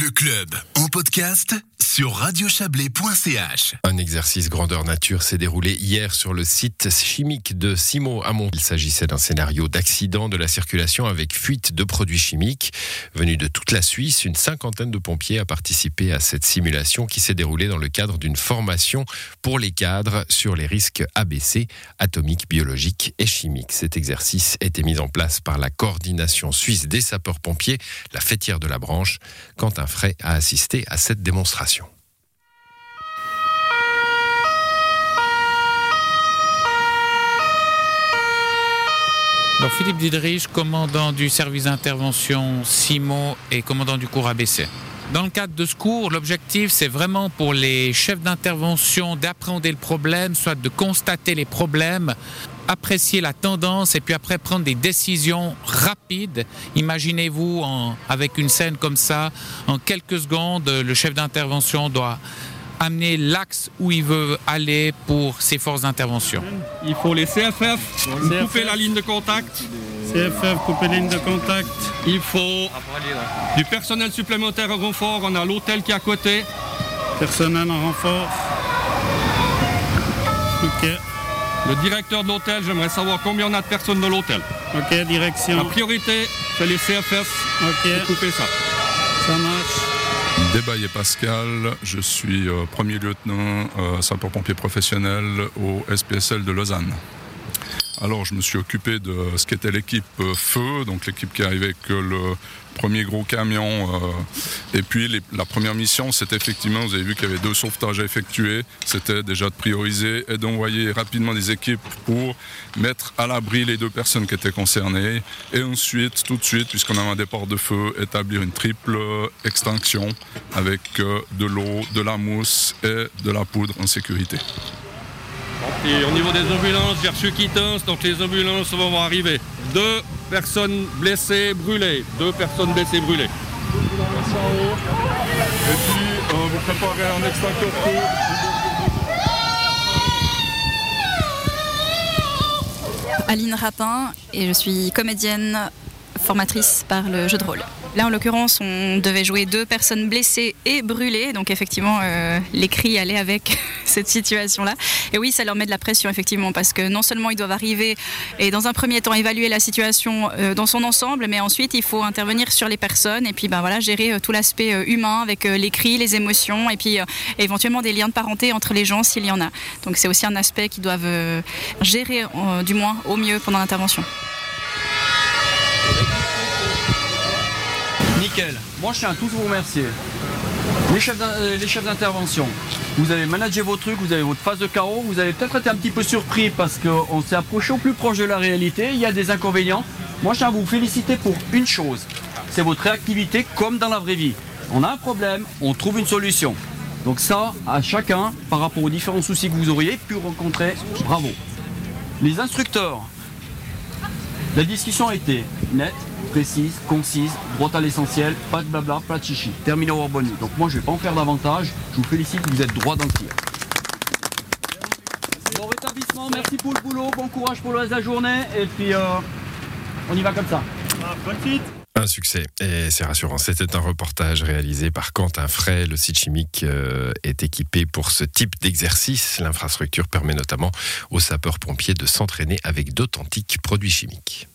Le club en podcast sur radiochablais.ch. Un exercice grandeur nature s'est déroulé hier sur le site chimique de Simo Amont. Il s'agissait d'un scénario d'accident de la circulation avec fuite de produits chimiques. Venus de toute la Suisse, une cinquantaine de pompiers a participé à cette simulation qui s'est déroulée dans le cadre d'une formation pour les cadres sur les risques ABC, atomiques, biologiques et chimiques. Cet exercice été mis en place par la coordination suisse des sapeurs-pompiers, la fêtière de la branche. Quentin Fray a assisté à cette démonstration. Philippe Didrich, commandant du service d'intervention CIMO et commandant du cours ABC. Dans le cadre de ce cours, l'objectif, c'est vraiment pour les chefs d'intervention d'appréhender le problème, soit de constater les problèmes, apprécier la tendance et puis après prendre des décisions rapides. Imaginez-vous avec une scène comme ça, en quelques secondes, le chef d'intervention doit amener l'axe où il veut aller pour ses forces d'intervention. Il faut les CFF, couper la ligne de contact. CFF, couper ligne de contact. Il faut du personnel supplémentaire en renfort. On a l'hôtel qui est à côté. Personnel en renfort. Ok. Le directeur de l'hôtel, j'aimerais savoir combien on a de personnes dans l'hôtel. Ok, direction. La priorité, c'est les CFF. Ok. couper ça. Ça marche. Débaillé Pascal, je suis euh, premier lieutenant euh, sapeur-pompier professionnel au SPSL de Lausanne. Alors je me suis occupé de ce qu'était l'équipe euh, feu, donc l'équipe qui arrivait avec le premier gros camion. Euh, et puis la première mission, c'était effectivement, vous avez vu qu'il y avait deux sauvetages à effectuer. C'était déjà de prioriser et d'envoyer rapidement des équipes pour mettre à l'abri les deux personnes qui étaient concernées. Et ensuite, tout de suite, puisqu'on a un départ de feu, établir une triple extinction avec euh, de l'eau, de la mousse et de la poudre en sécurité. Et au niveau des ambulances, j'ai reçu quittance, donc les ambulances vont arriver. Deux personnes blessées, brûlées. Deux personnes blessées, brûlées. Et puis, euh, vous préparez un extincteur feu. Aline Rapin et je suis comédienne formatrice par le jeu de rôle. Là, en l'occurrence, on devait jouer deux personnes blessées et brûlées. Donc, effectivement, euh, les cris allaient avec cette situation-là. Et oui, ça leur met de la pression, effectivement, parce que non seulement ils doivent arriver et, dans un premier temps, évaluer la situation euh, dans son ensemble, mais ensuite, il faut intervenir sur les personnes et puis, ben voilà, gérer euh, tout l'aspect humain avec les cris, les émotions et puis éventuellement des liens de parenté entre les gens s'il y en a. Donc, c'est aussi un aspect qu'ils doivent gérer, du moins, au mieux pendant l'intervention. Nickel. Moi, je tiens à tous vous remercier. Les chefs euh, d'intervention, vous avez managé vos trucs, vous avez votre phase de carreau, vous avez peut-être été un petit peu surpris parce qu'on s'est approché au plus proche de la réalité, il y a des inconvénients. Moi, je tiens à vous féliciter pour une chose, c'est votre réactivité comme dans la vraie vie. On a un problème, on trouve une solution. Donc ça, à chacun, par rapport aux différents soucis que vous auriez pu rencontrer, bravo. Les instructeurs, la discussion a été nette, précise, concise, droite à l'essentiel, pas de blabla, pas de chichi. Terminé au bonne Donc moi je vais pas en faire davantage. Je vous félicite, vous êtes droit dans le tir. Bon rétablissement, merci pour le boulot, bon courage pour le reste de la journée et puis euh, on y va comme ça. Ah, bonne suite un succès et c'est rassurant. C'était un reportage réalisé par Quentin Fray. Le site chimique euh, est équipé pour ce type d'exercice. L'infrastructure permet notamment aux sapeurs-pompiers de s'entraîner avec d'authentiques produits chimiques.